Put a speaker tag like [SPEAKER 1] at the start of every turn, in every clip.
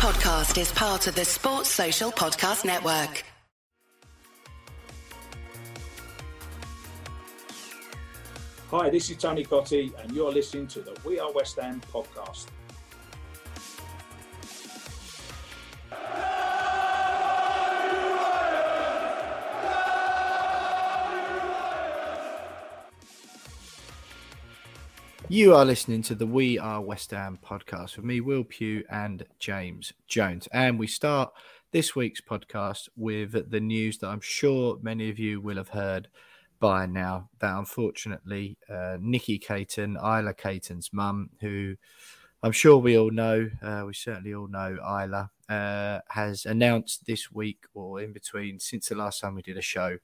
[SPEAKER 1] podcast is part of the Sports Social Podcast Network.
[SPEAKER 2] Hi, this is Tony Cottee, and you're listening to the We Are West Ham podcast.
[SPEAKER 3] You are listening to the We Are West Ham podcast with me, Will Pugh, and James Jones. And we start this week's podcast with the news that I'm sure many of you will have heard by now that unfortunately uh, Nikki Caton, Isla Caton's mum, who I'm sure we all know, uh, we certainly all know Isla, uh, has announced this week or in between since the last time we did a show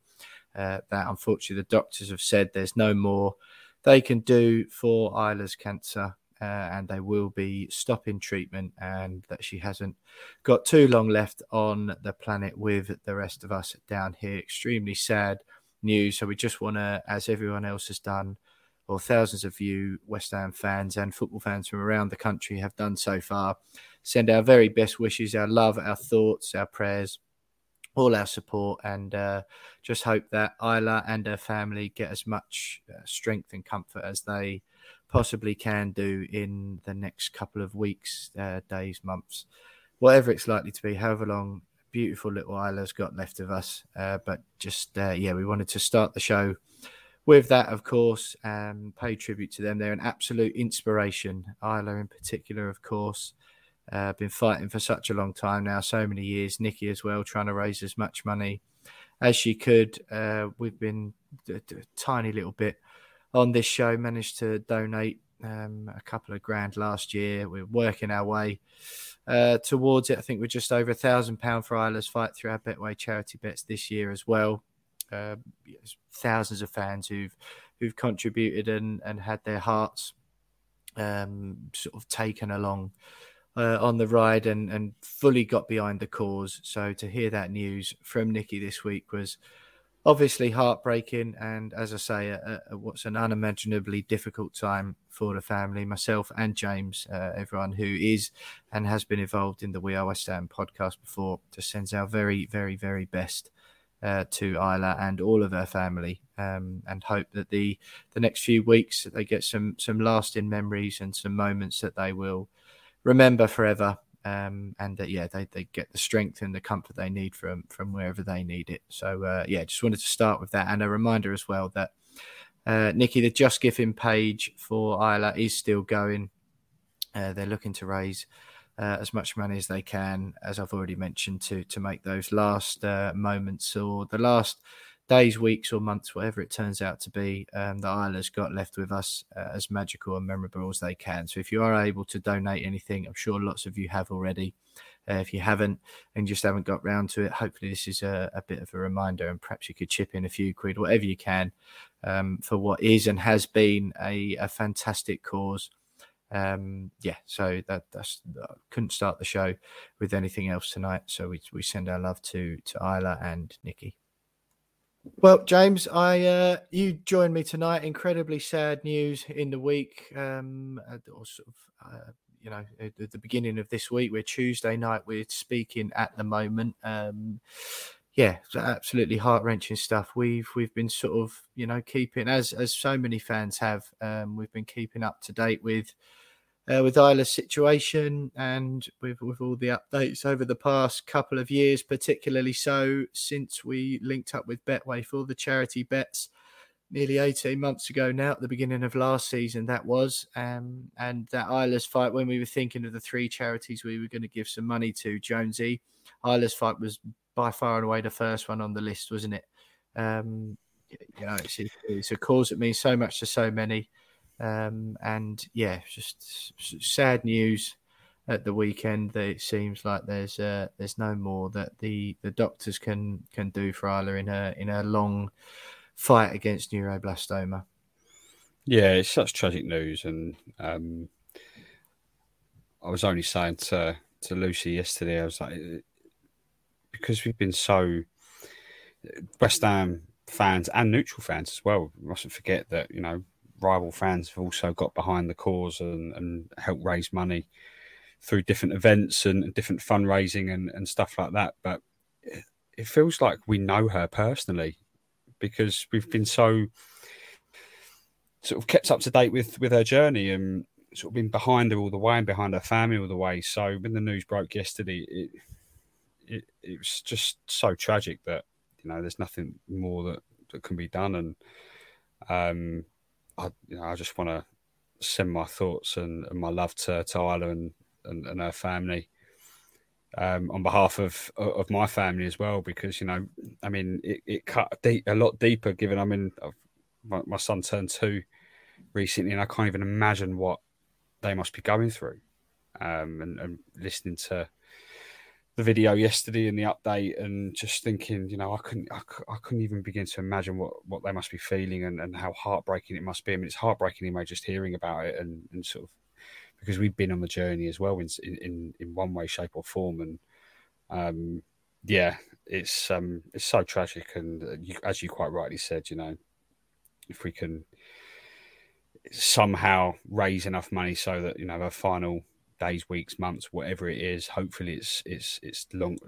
[SPEAKER 3] uh, that unfortunately the doctors have said there's no more they can do for Isla's cancer. Uh, and they will be stopping treatment, and that she hasn't got too long left on the planet with the rest of us down here. Extremely sad news. So we just want to, as everyone else has done, or thousands of you West Ham fans and football fans from around the country have done so far, send our very best wishes, our love, our thoughts, our prayers all our support and uh, just hope that Isla and her family get as much uh, strength and comfort as they possibly can do in the next couple of weeks, uh, days, months, whatever it's likely to be, however long. Beautiful little Isla's got left of us, uh, but just uh, yeah, we wanted to start the show with that, of course, and pay tribute to them. They're an absolute inspiration. Isla, in particular, of course, uh, been fighting for such a long time now, so many years. Nikki as well, trying to raise as much money as she could. Uh, we've been a, a, tiny little bit on this show, managed to donate um, a couple of grand last year. We're working our way uh, towards it. I think we're just over a thousand pound for Isla's fight through our Betway charity bets this year as well. Uh, thousands of fans who've who've contributed and, and had their hearts um, sort of taken along uh, on the ride and, and fully got behind the cause. So to hear that news from Nikki this week was obviously heartbreaking. And as I say, a, a, what's an unimaginably difficult time for the family, myself and James, uh, everyone who is and has been involved in the We Are West Ham podcast before, just sends our very, very, very best. Uh, to Isla and all of her family, um, and hope that the the next few weeks they get some some lasting memories and some moments that they will remember forever. Um, and that yeah, they, they get the strength and the comfort they need from from wherever they need it. So uh, yeah, just wanted to start with that, and a reminder as well that uh, Nikki, the Just Giving page for Isla is still going. Uh, they're looking to raise uh, as much money as they can, as I've already mentioned, to to make those last uh, moments or the last days, weeks, or months, whatever it turns out to be, um, that Isla's got left with us uh, as magical and memorable as they can. So if you are able to donate anything, I'm sure lots of you have already. Uh, if you haven't and just haven't got round to it, hopefully this is a, a, bit of a reminder, and perhaps you could chip in a few quid, whatever you can, um, for what is and has been a, a fantastic cause. Um, yeah, so that that's uh, couldn't start the show with anything else tonight. So we we send our love to to Isla and Nikki. Well, James, I uh, you joined me tonight. Incredibly sad news in the week, um, or sort of, uh, you know, at the beginning of this week. We're Tuesday night. We're speaking at the moment. Um, yeah, absolutely heart wrenching stuff. We've we've been sort of, you know, keeping as as so many fans have. Um, we've been keeping up to date with uh, with Isla's situation and with, with all the updates over the past couple of years, particularly so since we linked up with Betway for the charity bets nearly 18 months ago now, at the beginning of last season, that was. Um, and that Isla's fight, when we were thinking of the three charities we were going to give some money to, Jonesy, Isla's fight was by far and away the first one on the list, wasn't it? Um, you know, it's, it's a cause that means so much to so many. Um, and yeah, just sad news at the weekend that it seems like there's uh, there's no more that the, the doctors can can do for Isla in her in her long fight against neuroblastoma.
[SPEAKER 4] Yeah, it's such tragic news, and um, I was only saying to to Lucy yesterday, I was like, because we've been so West Ham fans and neutral fans as well. We mustn't forget that you know rival fans have also got behind the cause and, and helped raise money
[SPEAKER 5] through different events and, and different fundraising and, and stuff like that. But it, it feels like we know her personally because we've been so sort of kept up to date with with her journey and sort of been behind her all the way and behind her family all the way. So when the news broke yesterday, it it, it was just so tragic that you know there's nothing more that, that can be done and um I you know I just want to send my thoughts and, and, my love to, Isla and, and, and her family um, on behalf of of my family as well because you know I mean it, it cut deep, a lot deeper given I mean my, my son turned two recently and I can't even imagine what they must be going through um, and, and listening to the video yesterday and the update and just thinking, you know, I couldn't, I, I, couldn't even begin to imagine what, what they must be feeling and, and how heartbreaking it must be. I mean, it's heartbreaking anyway, just hearing about it and, and sort of because we've been on the journey as well in, in, in one way, shape or form. And, um, yeah, it's, um, it's so tragic. And uh, you, as you quite rightly said, you know, if we can somehow raise enough money so that, you know, a final days, weeks, months, whatever it is. Hopefully, it's it's it's long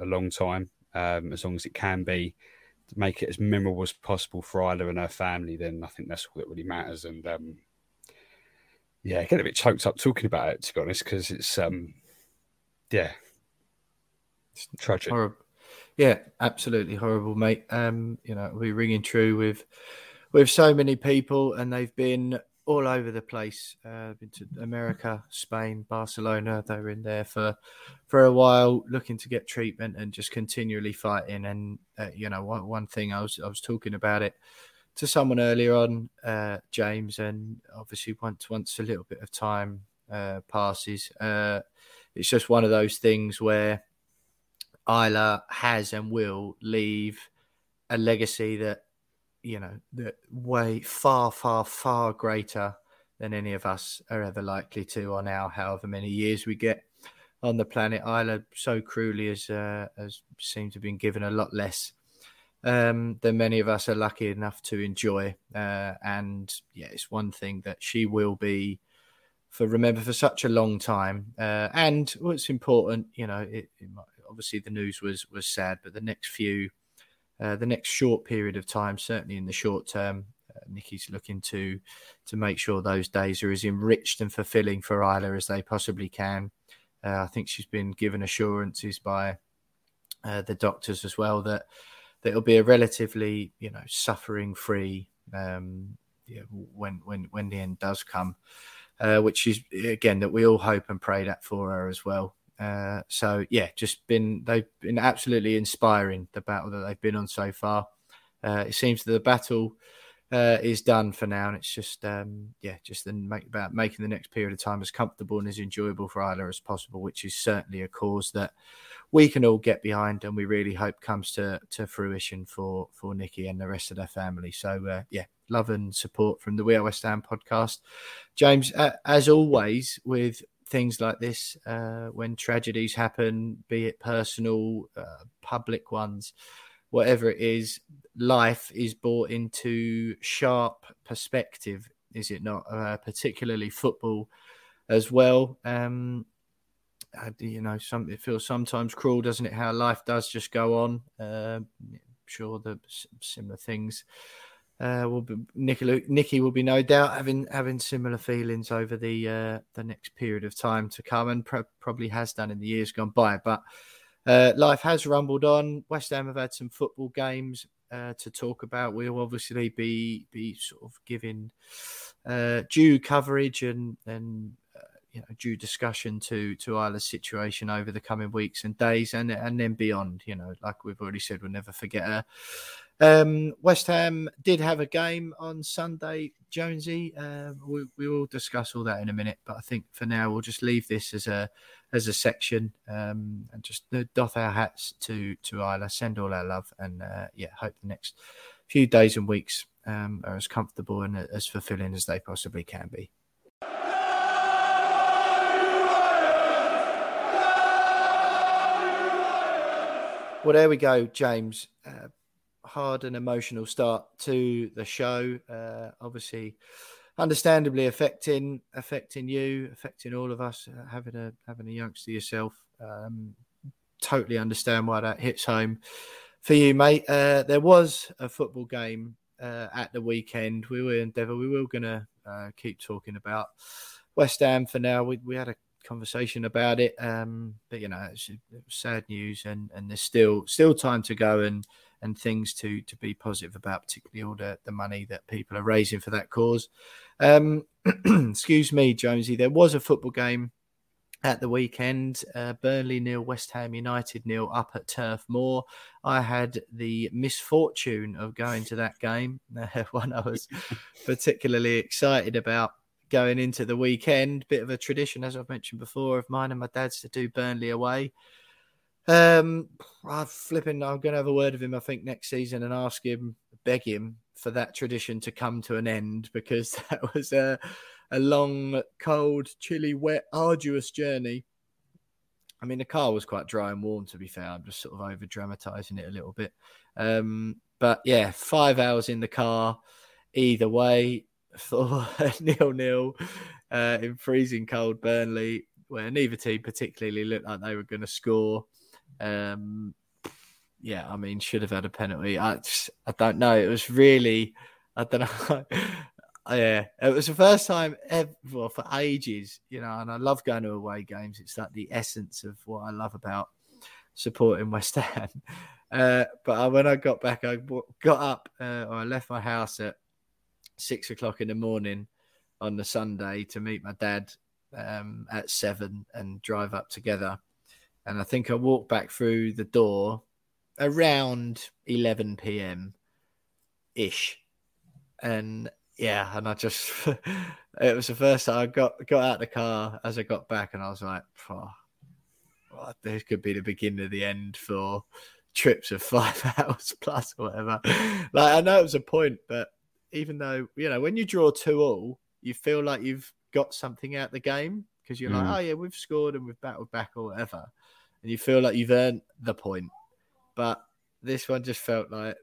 [SPEAKER 5] a long time, um, as long as it can be. Make it as memorable as possible for Isla and her family, then I think that's all that really matters. And um, yeah, I get a bit choked up talking about it to be honest, because it's um, yeah, it's tragic.
[SPEAKER 3] Yeah, absolutely horrible, mate. Um, you know, we're ringing true with with so many people, and they've been all over the place. Uh, been to America, Spain, Barcelona. They were in there for for a while, looking to get treatment and just continually fighting. And uh, you know, one, one thing I was I was talking about it to someone earlier on, uh, James, and obviously once once a little bit of time uh, passes, uh, it's just one of those things where Isla has and will leave a legacy that you know, that way far, far, far greater than any of us are ever likely to on our however many years we get on the planet. Isla so cruelly has uh, has seemed to have been given a lot less um, than many of us are lucky enough to enjoy. Uh, and yeah, it's one thing that she will be for remember for such a long time. Uh, and what's important, you know, it, it might, obviously the news was was sad, but the next few uh, the next short period of time, certainly in the short term, uh, Nikki's looking to to make sure those days are as enriched and fulfilling for Isla as they possibly can. Uh, I think she's been given assurances by uh, the doctors as well that that it'll be a relatively you know suffering free um, yeah, when when when the end does come, uh, which is again that we all hope and pray that for her as well. Uh, so yeah, just been they've been absolutely inspiring the battle that they've been on so far. Uh, it seems that the battle uh, is done for now, and it's just um, yeah, just make, about making the next period of time as comfortable and as enjoyable for Isla as possible, which is certainly a cause that we can all get behind, and we really hope comes to to fruition for for Nikki and the rest of their family. So uh, yeah, love and support from the We Are West Ham podcast, James. Uh, as always, with things like this uh, when tragedies happen, be it personal, uh, public ones, whatever it is, life is brought into sharp perspective, is it not? Uh, particularly football as well. Um, you know, some it feels sometimes cruel, doesn't it? How life does just go on. Uh, I'm sure the similar things uh, will be Nikki, Nikki will be no doubt having having similar feelings over the uh, the next period of time to come, and probably has done in the years gone by. But uh, life has rumbled on. West Ham have had some football games uh, to talk about. We'll obviously be be sort of giving uh, due coverage and and uh, you know due discussion to to Isla's situation over the coming weeks and days, and and then beyond. You know, like we've already said, we'll never forget her um, West Ham did have a game on Sunday, Jonesy. Uh, we, we will discuss all that in a minute, but I think for now we'll just leave this as a as a section um, and just doff our hats to to Isla, send all our love, and uh, yeah, hope the next few days and weeks um, are as comfortable and as fulfilling as they possibly can be. Well, there we go, James. Uh, hard and emotional start to the show. Uh, obviously, understandably affecting affecting you, affecting all of us. Uh, having a having a youngster yourself, um, totally understand why that hits home for you, mate. Uh, there was a football game uh, at the weekend. We were in Devon. We were going to uh, keep talking about West Ham for now. We we had a conversation about it, um, but you know, it's, it's sad news, and and there's still still time to go and and things to to be positive about, particularly all the, the money that people are raising for that cause. Um, excuse me, Jonesy. There was a football game at the weekend. Uh, Burnley nil, West Ham United nil up at Turf Moor. I had the misfortune of going to that game, one I was particularly excited about going into the weekend. Bit of a tradition, as I've mentioned before, of mine and my dad's to do Burnley away. Um, I'm flipping. I'm going to have a word with him. I think next season and ask him, beg him for that tradition to come to an end because that was a a long, cold, chilly, wet, arduous journey. I mean, the car was quite dry and warm. To be fair, I'm just sort of over dramatizing it a little bit. Um, but yeah, five hours in the car, either way, for nil nil uh, in freezing cold Burnley, where neither team particularly looked like they were going to score. Um, yeah, I mean, should have had a penalty. I, just, I don't know. It was really, I don't know. yeah, it was the first time ever well, for ages, you know, and I love going to away games. It's like the essence of what I love about supporting West Ham. Uh, but when I got back, I got up uh, or I left my house at six o'clock in the morning on the Sunday to meet my dad um, at seven and drive up together. And I think I walked back through the door around 11 p.m. ish. And yeah, and I just, it was the first time I got, got out of the car as I got back and I was like, oh, well, this could be the beginning of the end for trips of five hours plus or whatever. like, I know it was a point, but even though, you know, when you draw two all, you feel like you've got something out of the game because you're mm. like, oh, yeah, we've scored and we've battled back or whatever and you feel like you've earned the point. But this one just felt like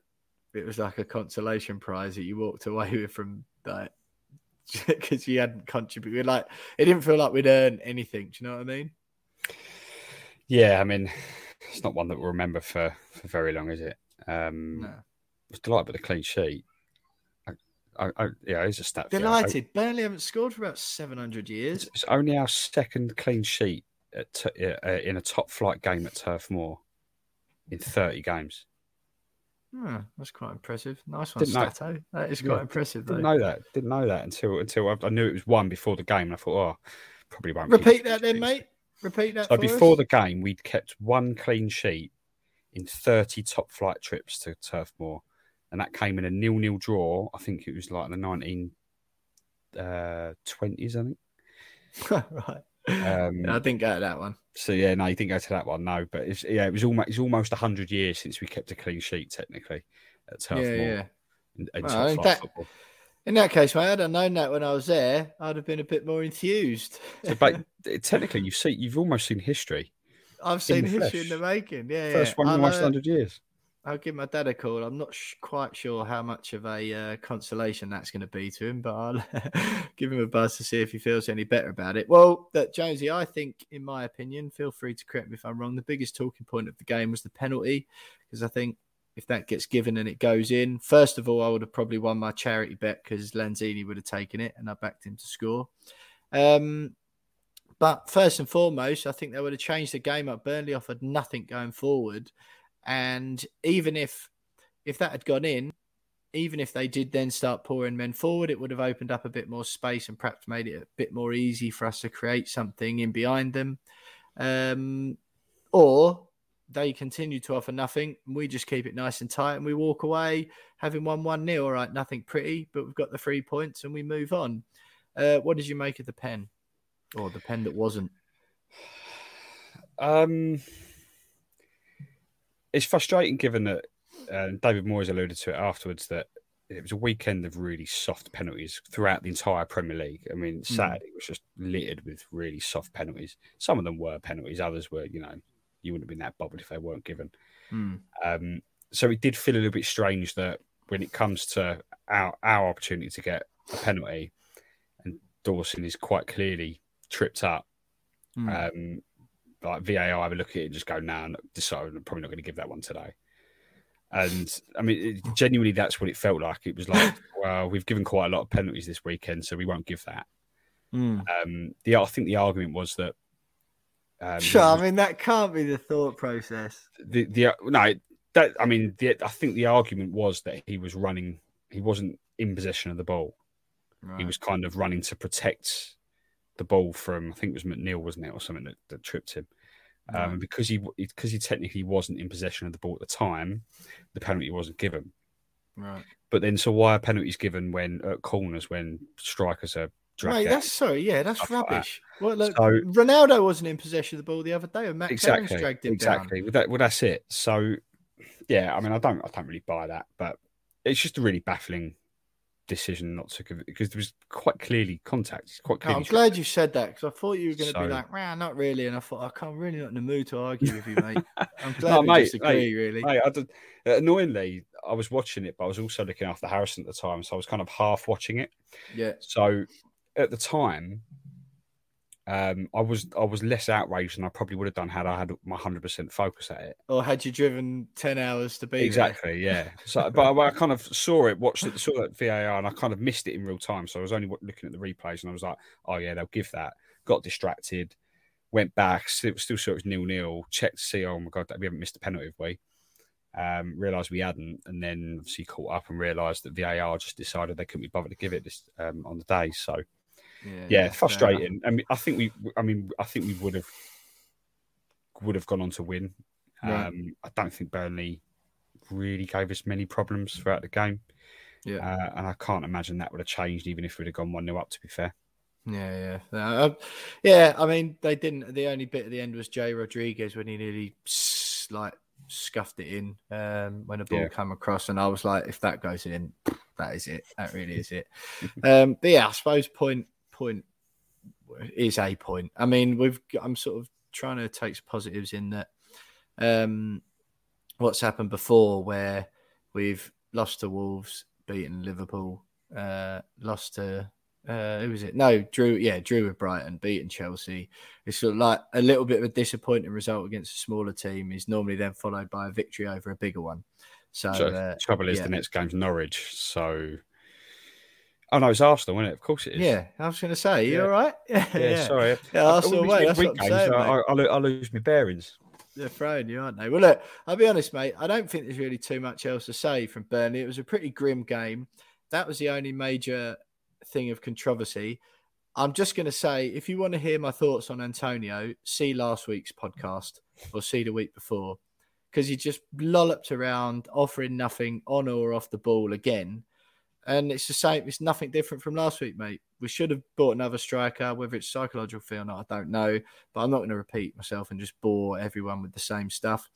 [SPEAKER 3] it was like a consolation prize that you walked away with from that because you hadn't contributed. Like it didn't feel like we'd earned anything. Do you know what I mean?
[SPEAKER 5] Yeah, I mean, it's not one that we'll remember for for very long, is it? Um, no. I was delighted with the clean sheet. I, I, I, yeah, it's a stat.
[SPEAKER 3] Delighted. Barely haven't scored for about seven hundred years.
[SPEAKER 5] It's only our second clean sheet at, uh, in a top flight game at Turf Moor in 30 games.
[SPEAKER 3] Hmm, that's quite impressive. Nice one, Stato. Know. That is quite yeah, impressive.
[SPEAKER 5] Didn't know that. Didn't know that until until I, I, knew it was one before the game, and I thought, oh, probably won't.
[SPEAKER 3] Repeat that then, mate. Repeat that.
[SPEAKER 5] So before
[SPEAKER 3] us.
[SPEAKER 5] the game, we'd kept one clean sheet in 30 top flight trips to Turf Moor, and that came in a nil-nil draw. I think it was like the 1920s, uh, I think.
[SPEAKER 3] right. Um, I didn't go to that one.
[SPEAKER 5] So yeah, no, you didn't go to that one. No, but it's yeah, it was almost it's almost hundred years since we kept a clean sheet technically at Turf yeah, Moor. Yeah. In, in,
[SPEAKER 3] well, in, that, in, that, case, mate, I'd have known that when I was there. I'd have been a bit more enthused.
[SPEAKER 5] so, but technically, you've seen you've almost seen history.
[SPEAKER 3] I've seen history flesh. in the making. Yeah,
[SPEAKER 5] first
[SPEAKER 3] yeah.
[SPEAKER 5] one in almost hundred years.
[SPEAKER 3] I'll give my dad a call. I'm not sh- quite sure how much of a uh, consolation that's going to be to him, but I'll give him a buzz to see if he feels any better about it. Well, that Jonesy, I think, in my opinion, feel free to correct me if I'm wrong. The biggest talking point of the game was the penalty, because I think if that gets given and it goes in, first of all, I would have probably won my charity bet because Lanzini would have taken it and I backed him to score. Um, but first and foremost, I think they would have changed the game up. Burnley offered nothing going forward. And even if if that had gone in, even if they did then start pouring men forward, it would have opened up a bit more space and perhaps made it a bit more easy for us to create something in behind them. Um, or they continue to offer nothing, and we just keep it nice and tight, and we walk away having won one nil. All right, nothing pretty, but we've got the three points, and we move on. Uh, what did you make of the pen, or the pen that wasn't?
[SPEAKER 5] Um, it's frustrating given that uh, David Moyes alluded to it afterwards that it was a weekend of really soft penalties throughout the entire Premier League. I mean, hmm. Saturday mm. was just littered with really soft penalties. Some of them were penalties, others were, you know, you wouldn't have been that bothered if they weren't given. Mm. Um, so it did feel a little bit strange that when it comes to our, our opportunity to get a penalty, and
[SPEAKER 4] Dawson is quite clearly tripped up.
[SPEAKER 3] Hmm.
[SPEAKER 4] Um, like VAR have a look at it and just go, nah, no, decide I'm probably not going to give that one today. And I mean, it, genuinely, that's what it felt like. It was like, well, we've given quite a lot of penalties this weekend, so we won't give that.
[SPEAKER 3] Hmm.
[SPEAKER 4] Um, the I think the argument was that. Um,
[SPEAKER 3] Sure, I mean that can't be the thought process.
[SPEAKER 4] the the no that I mean the, I think the argument was that he was running. He wasn't in possession of the ball.
[SPEAKER 3] Right.
[SPEAKER 4] He was kind of running to protect the ball from I think it was McNeil, wasn't it, or something that, that tripped him. Um,
[SPEAKER 3] Right.
[SPEAKER 4] and because he because he technically wasn't in possession of the ball at the time, the penalty wasn't given.
[SPEAKER 3] right.
[SPEAKER 4] But then, so why are penalties given when at corners when strikers are
[SPEAKER 3] Mate,
[SPEAKER 4] out?
[SPEAKER 3] that's sorry, yeah, that's
[SPEAKER 4] like that.
[SPEAKER 3] rubbish. Well, look,
[SPEAKER 4] So-
[SPEAKER 3] Ronaldo wasn't in possession of the ball the other day, and Matt
[SPEAKER 4] exactly,
[SPEAKER 3] dragged him
[SPEAKER 4] exactly. Well, that, well, that's it. So, yeah, I mean, I don't, I don't really buy that, but it's just a really baffling decision not to give because there was quite clearly contact. It's quite.
[SPEAKER 3] Oh. I'm glad you said that because I thought you were going to
[SPEAKER 4] So-
[SPEAKER 3] be like, "Well, not really," and I thought I can't really not in the mood to argue with you, mate. I'm glad
[SPEAKER 4] No,
[SPEAKER 3] we
[SPEAKER 4] mate,
[SPEAKER 3] disagree.
[SPEAKER 4] mate,
[SPEAKER 3] really,
[SPEAKER 4] Mate, I did, uh, annoyingly, I was watching it, but I was also looking after Harrison at the time, so I was kind of half watching it.
[SPEAKER 3] yeah,
[SPEAKER 4] So at the time, um, I was I was less outraged than I probably would have done had I had my hundred percent focus at it.
[SPEAKER 3] or had you driven ten hours to be there?
[SPEAKER 4] Exactly, yeah. So, but I, I kind of saw it, watched it, saw that VAR, and I kind of missed it in real time. So I was only looking at the replays, and I was like, "Oh yeah, they'll give that." Got distracted, went back, still, still saw it was nil nil. Checked to see, oh my god, we haven't missed a penalty, have we? Um, realised we hadn't, and then obviously caught up and realised that VAR just decided they couldn't be bothered to give it this um, on the day. So
[SPEAKER 3] Yeah,
[SPEAKER 4] yeah, frustrating. I mean, I think we, I mean, I think we would have would have gone on to win.
[SPEAKER 3] Right.
[SPEAKER 4] Um, I don't think Burnley really gave us many problems throughout the game,
[SPEAKER 3] Yeah.
[SPEAKER 4] uh, and I can't imagine that would have changed even if we'd have gone one 0 up. To be fair,
[SPEAKER 3] Yeah, yeah, uh, yeah. I mean, they didn't. The only bit at the end was Jay Rodriguez when he nearly like scuffed it in um, when a ball
[SPEAKER 4] Yeah.
[SPEAKER 3] came across, and I was like, if that goes in, that is it. That really is it. um, but yeah, I suppose point point is a point. I mean, we've. I'm sort of trying to take some positives in that. Um, what's happened before where we've lost to Wolves, beaten Liverpool, uh, lost to uh, who was it? No, Drew. Yeah, Drew with Brighton, beating Chelsea. It's sort of like a little bit of a disappointing result against a smaller team is normally then followed by a victory over a bigger one. So,
[SPEAKER 4] so
[SPEAKER 3] uh,
[SPEAKER 4] trouble is
[SPEAKER 3] yeah.
[SPEAKER 4] the next game's Norwich. So, oh no, it's Arsenal, isn't it? Of course it is.
[SPEAKER 3] yeah, I was going to say, you
[SPEAKER 4] Yeah.
[SPEAKER 3] all right?
[SPEAKER 4] yeah. yeah. Sorry,
[SPEAKER 3] Yeah, Arsenal away, that's what I'm saying,
[SPEAKER 4] I. I, I lose my bearings.
[SPEAKER 3] They're throwing you, aren't they? Well, look, I'll be honest, mate. I don't think there's really too much else to say from Burnley. It was a pretty grim game. That was the only major thing of controversy. I'm just going to say, if you want to hear my thoughts on Antonio, see last week's podcast or see the week before, because he just lolloped around, offering nothing on or off the ball again. And it's the same. It's nothing different from last week, mate. We should have bought another striker, whether it's psychological feel or not, I don't know. But I'm not going to repeat myself and just bore everyone with the same stuff.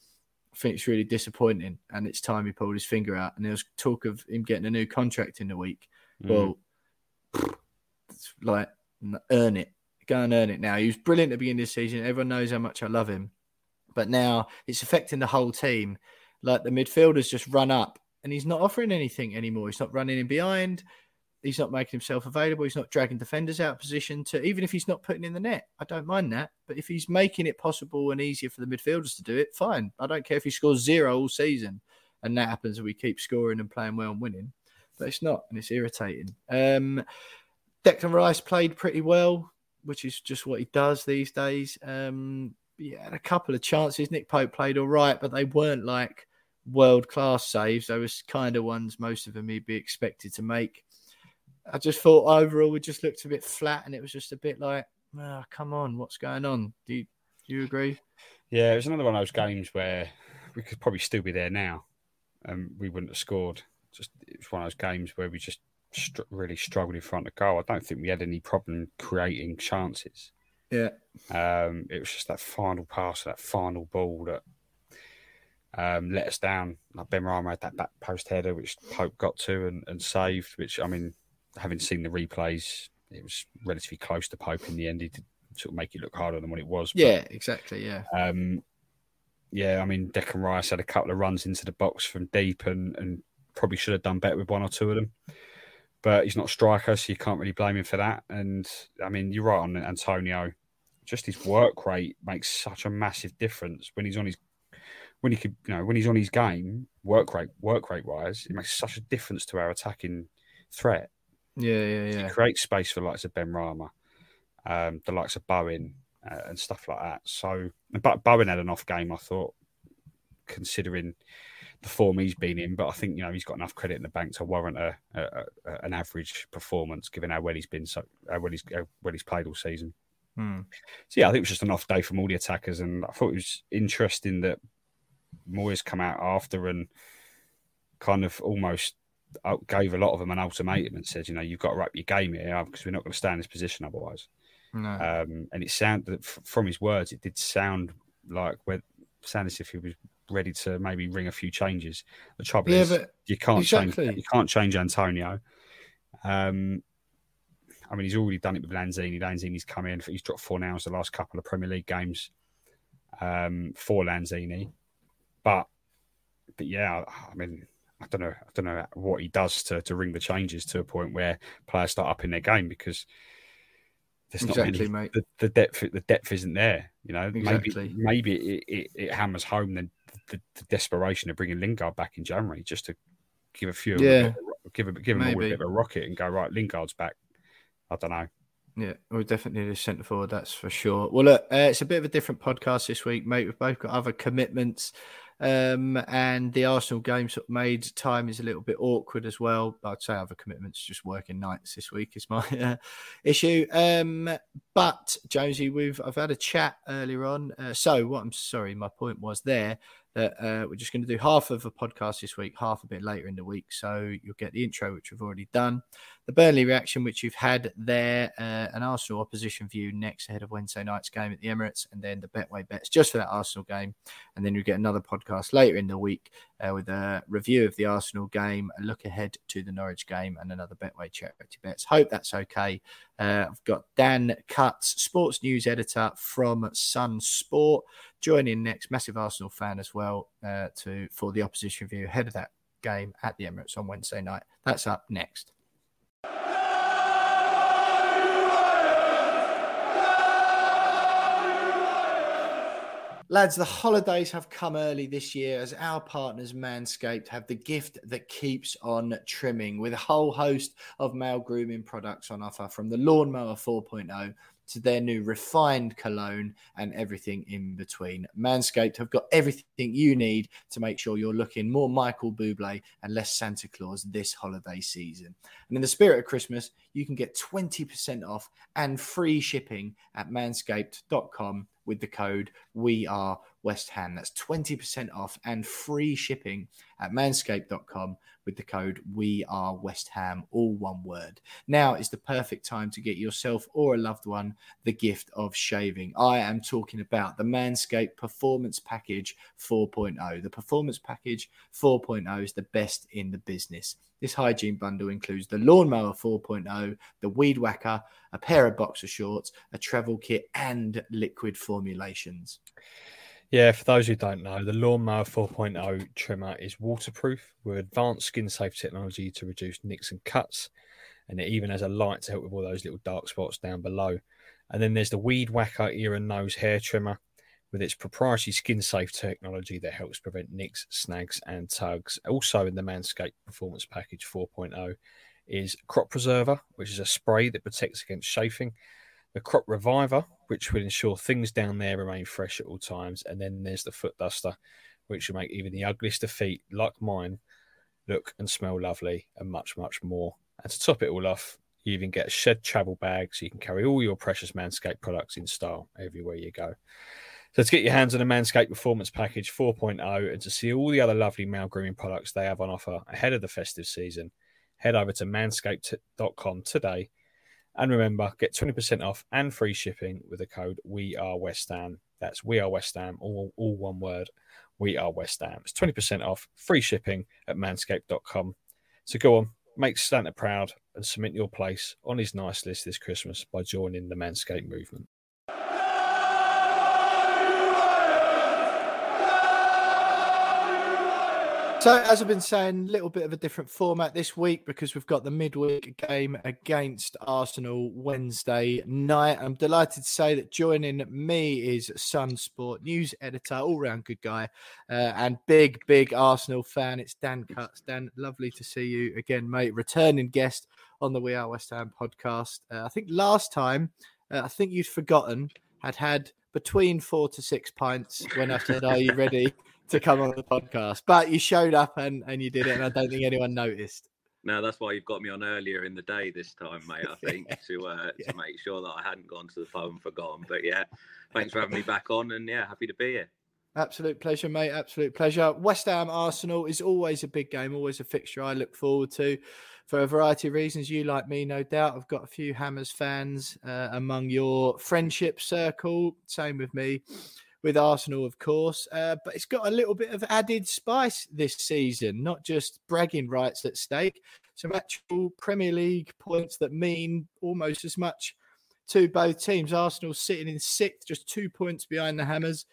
[SPEAKER 3] I think it's really disappointing, and it's time he pulled his finger out. And there was talk of him getting a new contract in the week.
[SPEAKER 4] Mm.
[SPEAKER 3] Well, it's like earn it, go and earn it now. He was brilliant at the beginning of the season. Everyone knows how much I love him, but now it's affecting the whole team. Like the midfielders just run up, and he's not offering anything anymore. He's not running in behind. He's not making himself available. He's not dragging defenders out of position to even if he's not putting in the net. I don't mind that. But if he's making it possible and easier for the midfielders to do it, fine. I don't care if he scores zero all season and that happens and we keep scoring and playing well and winning. But it's not, and it's irritating. Um Declan Rice played pretty well, which is just what he does these days. Um yeah, had a couple of chances. Nick Pope played all right, but they weren't like world class saves. They was kind of ones most of them he'd be expected to make. I just thought overall we just looked a bit flat, and it was just a bit like, oh, come on, what's going on? Do you, do you agree?
[SPEAKER 4] Yeah, it was another one of those games where we could probably still be there now, and we wouldn't have scored. Just it was one of those games where we just str- really struggled in front of goal. I don't think we had any problem creating chances.
[SPEAKER 3] Yeah,
[SPEAKER 4] Um, it was just that final pass, that final ball that um, let us down. Like Benrahma had that back post header, which Pope got to and, and saved. Which I mean, having seen the replays, it was relatively close to Pope in the end. He did sort of make it look harder than what it was. but-
[SPEAKER 3] yeah, exactly. Yeah,
[SPEAKER 4] um, yeah, I mean, Declan Rice had a couple of runs into the box from deep and, and probably should have done better with one or two of them. but he's not a striker, so you can't really blame him for that. And I mean, you're right on Antonio. Just his work rate makes such a massive difference when he's on his when he could, you know, when he's on his game, work rate, work rate wise, it makes such a difference to our attacking threat.
[SPEAKER 3] Yeah, yeah, yeah.
[SPEAKER 4] He creates space for the likes of Benrahma, um, the likes of Bowen, uh, and stuff like that. So, but Bowen had an off game, I thought, considering the form he's been in. But I think you know he's got enough credit in the bank to warrant a, a, a an average performance, given how well he's been, so how well he's how well he's played all season.
[SPEAKER 3] Hmm.
[SPEAKER 4] So yeah, I think it was just an off day from all the attackers, and I thought it was interesting that Moyes come out after and kind of almost gave a lot of them an ultimatum and said, you know, you've got to wrap your game here because we're not going to stay in this position otherwise.
[SPEAKER 3] No.
[SPEAKER 4] Um, and it sounded from his words, it did sound like where sounded as if he was ready to maybe ring a few changes. The trouble
[SPEAKER 3] Yeah,
[SPEAKER 4] is, you can't
[SPEAKER 3] exactly.
[SPEAKER 4] change. You can't change Antonio. Um, I mean, he's already done it with Lanzini. Lanzini's come in. He's dropped four now in the last couple of Premier League games um, for Lanzini. But, but yeah, I mean, I don't know. I don't know what he does to, to ring the changes to a point where players start up in their game because there's
[SPEAKER 3] Exactly,
[SPEAKER 4] not many,
[SPEAKER 3] mate.
[SPEAKER 4] The, the depth. The depth isn't there. You know,
[SPEAKER 3] Exactly.
[SPEAKER 4] maybe maybe it, it, it hammers home then the, the desperation of bringing Lingard back in January just to give a few,
[SPEAKER 3] Yeah.
[SPEAKER 4] a- give a, give him all a bit of a rocket and go right. Lingard's back. I don't know.
[SPEAKER 3] Yeah, we definitely need a centre forward, that's for sure. Well, look, uh, it's a bit of a different podcast this week, mate. We've both got other commitments. Um, and the Arsenal game sort of made time is a little bit awkward as well. I'd say other commitments, just working nights this week is my uh, issue. Um, but Jonesy, we've I've had a chat earlier on. Uh, so what I'm sorry, my point was there that uh, we're just going to do half of a podcast this week, half a bit later in the week. So you'll get the intro, which we've already done, the Burnley reaction, which you've had there, uh, an Arsenal opposition view next ahead of Wednesday night's game at the Emirates, and then the Betway bets just for that Arsenal game. And then you'll get another podcast later in the week uh, with a review of the Arsenal game, a look ahead to the Norwich game, and another Betway charity bets. Hope that's okay. Uh, I've got Dan Cutts, sports news editor from Sun Sport, joining next. Massive Arsenal fan as well uh, to for the opposition view ahead of that game at the Emirates on Wednesday night. That's up next. Lads, the holidays have come early this year as our partners Manscaped have the gift that keeps on trimming with a whole host of male grooming products on offer from the Lawnmower 4.0 to their new refined cologne and everything in between. Manscaped have got everything you need to make sure you're looking more Michael Bublé and less Santa Claus this holiday season. And in the spirit of Christmas, you can get 20% off and free shipping at manscaped.com with the code we are west ham. That's 20% off and free shipping at manscaped.com with the code we are west ham all one word. Now is the perfect time to get yourself or a loved one the gift of shaving. I am talking about the manscaped performance package 4.0 the performance package 4.0 is the best in the business. This hygiene bundle includes the lawnmower 4.0 the weed whacker a pair of boxer shorts a travel kit and liquid formulations
[SPEAKER 5] Yeah, for those who don't know, the Lawnmower 4.0 trimmer is waterproof with advanced skin safe technology to reduce nicks and cuts. And it even has a light to help with all those little dark spots down below. And then there's the Weed Whacker ear and nose hair trimmer with its proprietary skin safe technology that helps prevent nicks, snags, and tugs. Also in the Manscaped Performance Package 4.0 is Crop Preserver, which is a spray that protects against chafing the crop reviver, which will ensure things down there remain fresh at all times, and then there's the foot duster, which will make even the ugliest of feet, like mine, look and smell lovely, and much, much more. And to top it all off, you even get a shed travel bag so you can carry all your precious Manscaped products in style everywhere you go. So to get your hands on the Manscaped Performance Package 4.0 and to see all the other lovely male grooming products they have on offer ahead of the festive season, head over to manscaped.com today and remember, get 20% off and free shipping with the code We Are West Ham. That's We Are West Ham, all, all one word. We Are West Ham. It's 20% off, free shipping at manscaped.com. So go on, make Santa proud and submit your place on his nice list this Christmas by joining the Manscaped movement.
[SPEAKER 3] So, as I've been saying, a little bit of a different format this week because we've got the midweek game against Arsenal Wednesday night. I'm delighted to say that joining me is Sun Sport news editor, all round good guy, uh, and big, big Arsenal fan. It's Dan Cutts. Dan, lovely to see you again, mate. Returning guest on the We Are West Ham podcast. Uh, I think last time, uh, I think you'd forgotten, had had between four to six pints when I said, Are you ready? to come on the podcast. But you showed up and, and you did it, and I don't think anyone noticed.
[SPEAKER 6] No, that's why you've got me on earlier in the day this time, mate. I think yeah. to uh, yeah. to make sure that I hadn't gone to the phone and forgotten. But yeah, thanks for having me back on, and yeah, happy to be here.
[SPEAKER 3] Absolute pleasure, mate. Absolute pleasure. West Ham Arsenal is always a big game, always a fixture I look forward to for a variety of reasons. You, like me, no doubt. I've got a few Hammers fans uh, among your friendship circle. Same with me with Arsenal, of course. Uh, but it's got a little bit of added spice this season, not just bragging rights at stake, some actual Premier League points that mean almost as much to both teams. Arsenal sitting in sixth, just two points behind the Hammers.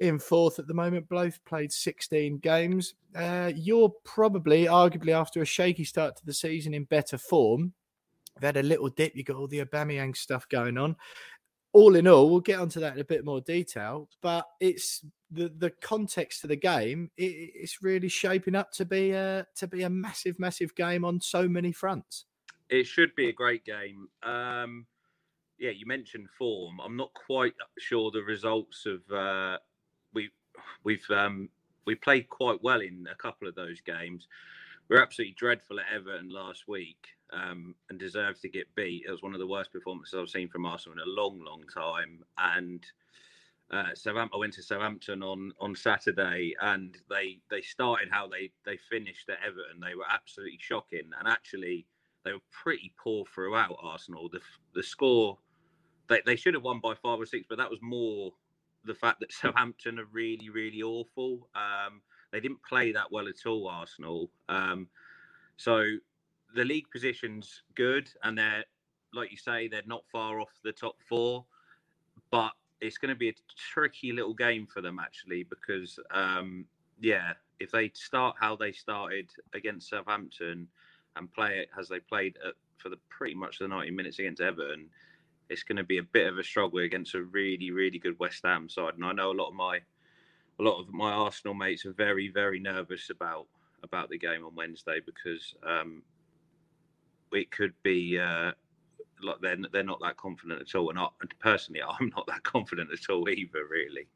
[SPEAKER 3] In fourth at the moment, both played 16 games. Uh, you're probably, arguably, after a shaky start to the season, in better form. We've had a little dip. You got all the Aubameyang stuff going on all in all, we'll get onto that in a bit more detail. But it's the the context of the game. It, it's really shaping up to be a to be a massive, massive game on so many fronts.
[SPEAKER 6] It should be a great game. Um, yeah, you mentioned form. I'm not quite sure the results of uh, we we've um, we played quite well in a couple of those games. We are absolutely dreadful at Everton last week um, and deserves to get beat. It was one of the worst performances I've seen from Arsenal in a long, long time. And uh, Southampton, I went to Southampton on on Saturday, and they they started how they they finished at Everton. They were absolutely shocking, and actually they were pretty poor throughout. Arsenal, the the score they they should have won by five or six, but that was more the fact that Southampton are really really awful. Um, they didn't play that well at all, Arsenal. Um, so the league position's good, and they're like you say, they're not far off the top four, but it's going to be a tricky little game for them actually because um, yeah, if they start how they started against Southampton and play it as they played at, for the pretty much the 90 minutes against Everton, it's going to be a bit of a struggle against a really really good West Ham side. And I know a lot of my a lot of my Arsenal mates are very very nervous about about the game on Wednesday because um, it could be uh, like they're they're not that confident at all, and, I, and personally, I'm not that confident at all either. Really.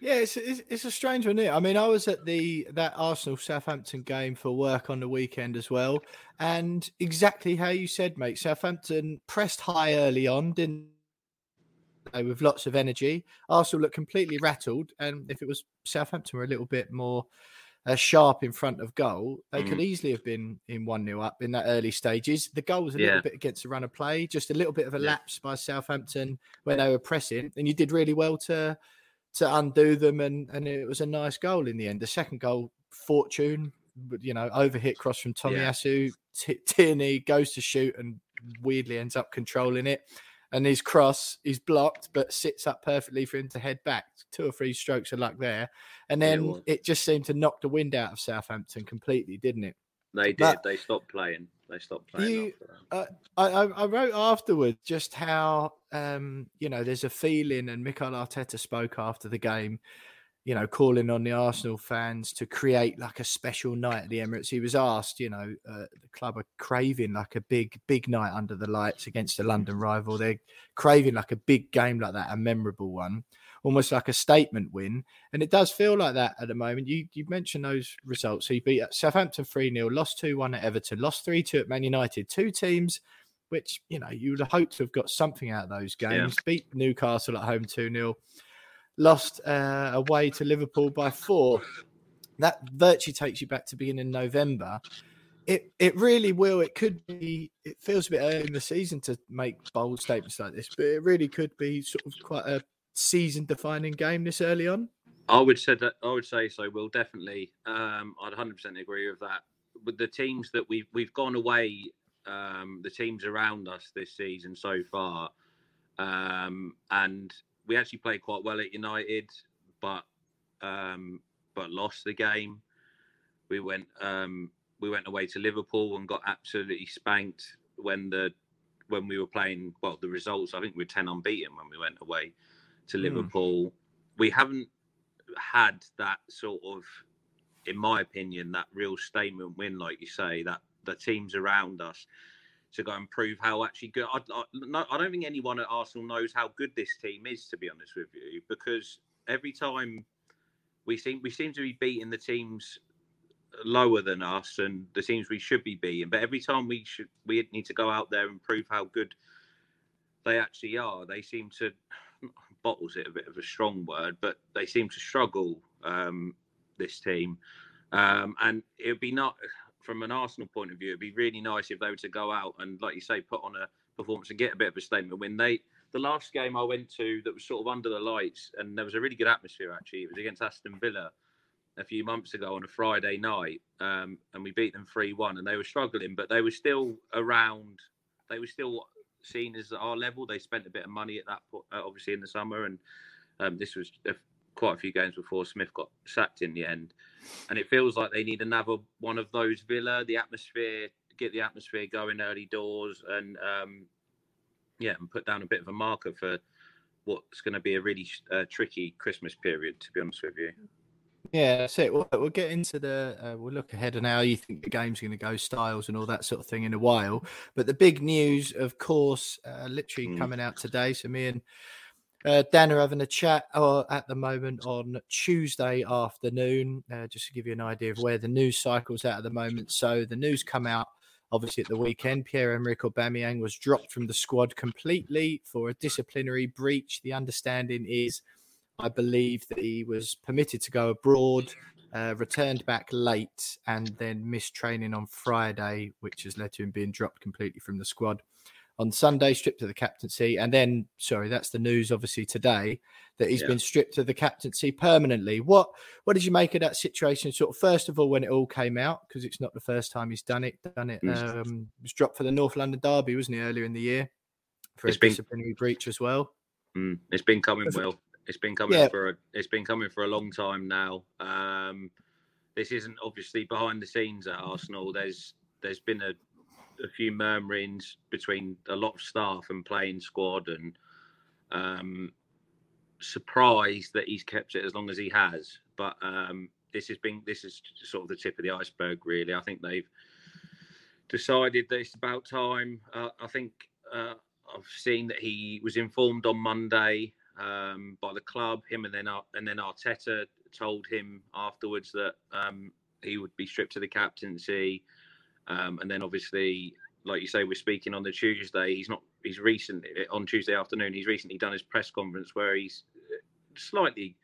[SPEAKER 3] Yeah, it's, it's, it's a strange one. Here. I mean, I was at the that Arsenal Southampton game for work on the weekend as well, and exactly how you said, mate. Southampton pressed high early on, didn't they? With lots of energy. Arsenal looked completely rattled, and if it was Southampton were a little bit more uh, sharp in front of goal, they mm. could easily have been in 1 0 up in that early stages. The goal was a yeah. little bit against the run of play, just a little bit of a yeah. lapse by Southampton when they were pressing. And you did really well to to undo them, and, and it was a nice goal in the end. The second goal, fortune, you know, overhit cross from Tomiyasu. Yeah. Tierney goes to shoot and weirdly ends up controlling it and his cross is blocked but sits up perfectly for him to head back. Two or three strokes of luck there. And then it, it just seemed to knock the wind out of Southampton completely, didn't it?
[SPEAKER 6] They did. But they stopped playing. They stopped playing. You,
[SPEAKER 3] uh, I, I, wrote afterwards just how, um, you know, there's a feeling, and Mikel Arteta spoke after the game you know, calling on the Arsenal fans to create like a special night at the Emirates. He was asked, you know, uh, the club are craving like a big, big night under the lights against a London rival. They're craving like a big game like that, a memorable one, almost like a statement win. And it does feel like that at the moment. You you mentioned those results. So you beat Southampton 3 0, lost 2 1 at Everton, lost 3 2 at Man United. Two teams which, you know, you would hope to have got something out of those games. Yeah. Beat Newcastle at home 2 0 lost uh, away to Liverpool by four. That virtually takes you back to beginning November. It it really will. It could be. It feels a bit early in the season to make bold statements like this, but it really could be sort of quite a season-defining game this early on.
[SPEAKER 6] I would say that. I would say so. We'll definitely. Um, I'd 100 percent agree with that. With the teams that we've we've gone away, um, the teams around us this season so far, um, and we actually played quite well at United, but um, but lost the game. we went um, we went away to Liverpool and got absolutely spanked when the when we were playing. Well, the results I think we were ten unbeaten when we went away to
[SPEAKER 3] Hmm.
[SPEAKER 6] Liverpool. We haven't had that sort of, in my opinion, that real statement win, like you say, that the teams around us to go and prove how actually good. I, I, no, I don't think anyone at Arsenal knows how good this team is, to be honest with you, because every time we seem we seem to be beating the teams lower than us and the teams we should be beating, but every time we should we need to go out there and prove how good they actually are. They seem to bottles it a bit of a strong word, but they seem to struggle. Um, this team, um, and it would be not from an Arsenal point of view. It'd be really nice if they were to go out and, like you say, put on a performance and get a bit of a statement. When they the last game I went to that was sort of under the lights, and there was a really good atmosphere actually. It was against Aston Villa a few months ago on a Friday night, um, and we beat them three one, and they were struggling, but they were still around. They were still seen as our level. They spent a bit of money at that, po- uh, obviously in the summer, and um, this was quite a few games before Smith got sacked in the end. And it feels like they need another one of those Villa, the atmosphere, get the atmosphere going early doors, and um, yeah, and put down a bit of a marker for what's going to be a really uh, tricky Christmas period. To be honest with you.
[SPEAKER 3] Yeah, that's it. We'll, we'll get into the. Uh, we'll look ahead and how you think the game's going to go, styles and all that sort of thing in a while. But the big news, of course, uh, literally
[SPEAKER 6] Mm.
[SPEAKER 3] coming out today. So me and uh, Dan are having a chat uh, at the moment on Tuesday afternoon, uh, just to give you an idea of where the news cycle's at at the moment. So the news come out obviously at the weekend. Pierre Emerick Aubameyang was dropped from the squad completely for a disciplinary breach. The understanding is, I believe that he was permitted to go abroad, uh, returned back late, and then missed training on Friday, which has led to him being dropped completely from the squad on Sunday, stripped of the captaincy, and then sorry, that's the news obviously today that he's
[SPEAKER 6] Yeah.
[SPEAKER 3] been stripped of the captaincy permanently. What what did you make of that situation? Sort of first of all when it all came out because it's not the first time he's done it. Done it.
[SPEAKER 6] Mm.
[SPEAKER 3] Um, was dropped for the North London derby, wasn't he earlier in the year for
[SPEAKER 6] It's
[SPEAKER 3] a
[SPEAKER 6] been-
[SPEAKER 3] disciplinary breach as well?
[SPEAKER 6] Mm, it's been coming well. It's been coming
[SPEAKER 3] Yeah.
[SPEAKER 6] for a, it's been coming for a long time now. Um, this isn't obviously behind the scenes at Arsenal. There's there's been a, a few murmurings between a lot of staff and playing squad, and um, surprised that he's kept it as long as he has. But um, this has been this is sort of the tip of the iceberg, really. I think they've decided that it's about time. Uh, I think uh, I've seen that he was informed on Monday um, by the club. Him and then Ar- and then Arteta told him afterwards that um, he would be stripped of the captaincy. Um, and then obviously, like you say, we're speaking on the Tuesday. He's not. He's recently on Tuesday afternoon. He's recently done his press conference where he's slightly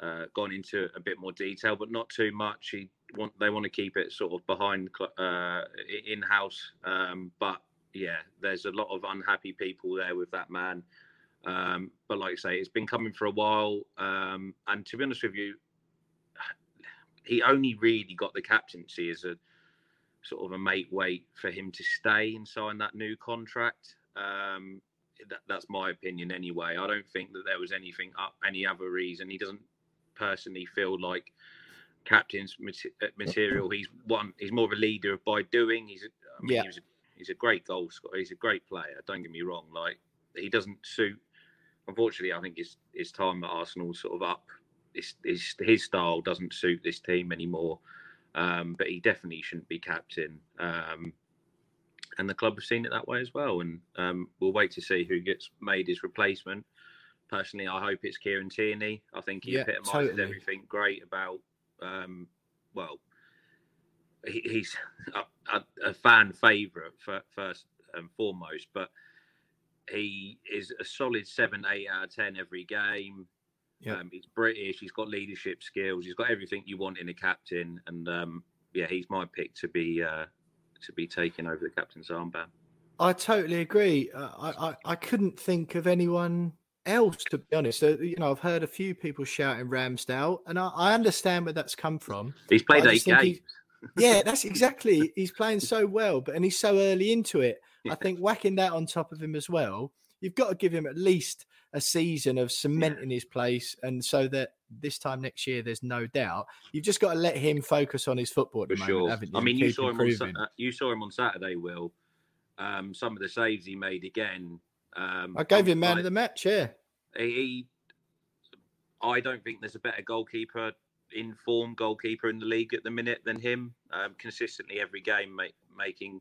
[SPEAKER 6] uh, gone into a bit more detail, but not too much. He want they want to keep it sort of behind uh, in house. Um, but yeah, there's a lot of unhappy people there with that man. Um, but like I say, it's been coming for a while. Um, and to be honest with you, he only really got the captaincy as a sort of a mate wait for him to stay and sign that new contract. Um, that, that's my opinion anyway. I don't think that there was anything up, any other reason. He doesn't personally feel like captain's uh, material. He's one. He's more of a leader by doing. He's. I mean,
[SPEAKER 3] Yeah.
[SPEAKER 6] he was a, he's a great goal scorer. He's a great player. Don't get me wrong. Like he doesn't suit. Unfortunately, I think his his time at Arsenal sort of up. His, his his style doesn't suit this team anymore. Um, but he definitely shouldn't be captain. Um, and the club have seen it that way as well. And um, we'll wait to see who gets made his replacement. Personally, I hope it's Kieran Tierney. I think he
[SPEAKER 3] Yeah,
[SPEAKER 6] epitomises
[SPEAKER 3] totally.
[SPEAKER 6] everything great about, um, well, he, he's a, a, a fan favourite for, first and foremost, but he is a solid seven, eight out of ten every game.
[SPEAKER 3] Yeah.
[SPEAKER 6] Um, he's British. He's got leadership skills. He's got everything you want in a captain. And um, yeah, he's my pick to be uh, to be taking over the captain's armband.
[SPEAKER 3] I totally agree. Uh, I, I I couldn't think of anyone else to be honest. Uh, you know, I've heard a few people shouting Ramsdale, and I, I understand where that's come from.
[SPEAKER 6] He's played eight
[SPEAKER 3] he-
[SPEAKER 6] games.
[SPEAKER 3] Yeah, that's exactly. He's playing so well, but and he's so early into it. I think whacking that on top of him as well. You've got to give him at least a season of cementing his place, and so that this time next year there's no doubt. You've just got to let him focus on his football at
[SPEAKER 6] For
[SPEAKER 3] the moment,
[SPEAKER 6] sure.
[SPEAKER 3] haven't you?
[SPEAKER 6] I mean, you saw him on you saw him on Saturday, Will. Um, some of the saves he made again. Um,
[SPEAKER 3] I gave
[SPEAKER 6] I'm
[SPEAKER 3] him man
[SPEAKER 6] like-
[SPEAKER 3] of the match. Yeah,
[SPEAKER 6] he I don't think there's a better goalkeeper in form goalkeeper in the league at the minute than him. Um, consistently every game make, making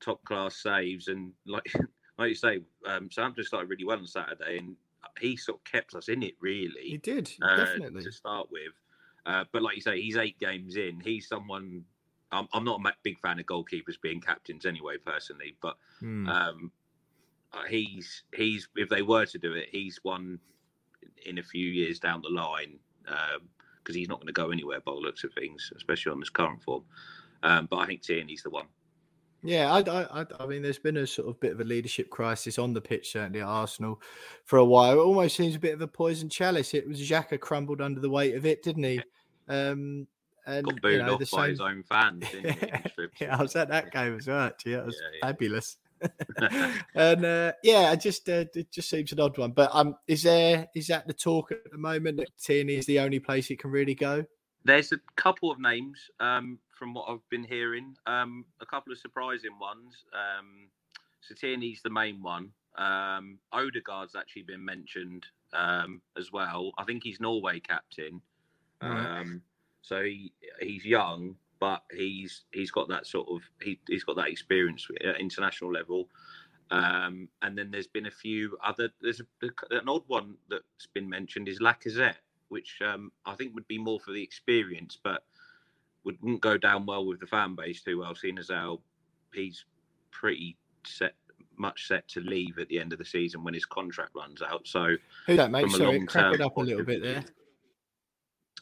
[SPEAKER 6] top class saves and like like you say, um, Southampton started really well on Saturday and he sort of kept us in it Really, he
[SPEAKER 3] did
[SPEAKER 6] uh,
[SPEAKER 3] definitely.
[SPEAKER 6] to start with. Uh, but like you say, he's eight games in. He's someone. I'm, I'm not a big fan of goalkeepers being captains anyway, personally. But
[SPEAKER 3] Hmm.
[SPEAKER 6] um, uh, he's he's if they were to do it, he's one in a few years down the line because he's not going to go anywhere by the looks of things, especially on this current form. Um, but I think Tierney's the one.
[SPEAKER 3] Yeah, I, I, I, mean, there's been a sort of bit of a leadership crisis on the pitch, certainly at Arsenal, for a while. It almost seems a bit of a poison chalice. It was Xhaka crumbled under the weight of it, didn't he? Um, and
[SPEAKER 6] Got
[SPEAKER 3] you
[SPEAKER 6] booed
[SPEAKER 3] know,
[SPEAKER 6] off
[SPEAKER 3] the
[SPEAKER 6] by his own fans.
[SPEAKER 3] Yeah, I was at that game as well. Actually, that was
[SPEAKER 6] Yeah, yeah.
[SPEAKER 3] fabulous. and uh, yeah, I just uh, it just seems an odd one. But um, is there is that the talk at the moment that Tierney is the only place it can really go?
[SPEAKER 6] There's a couple of names um, from what I've been hearing. Um, a couple of surprising ones. Um, Tierney's the main one. Um, Odegaard's actually been mentioned um, as well. I think he's Norway captain.
[SPEAKER 3] Right.
[SPEAKER 6] Um, so he, he's young, but he's he's got that sort of he, he's got that experience at international level. Um, and then there's been a few other. There's a, an odd one that's been mentioned is Lacazette, which um, I think would be more for the experience, but wouldn't go down well with the fan base too well, seeing as how he's pretty set, much set to leave at the end of the season when his contract runs out. So
[SPEAKER 3] Who that, mate? Sorry, crack it
[SPEAKER 6] term
[SPEAKER 3] up a little bit there.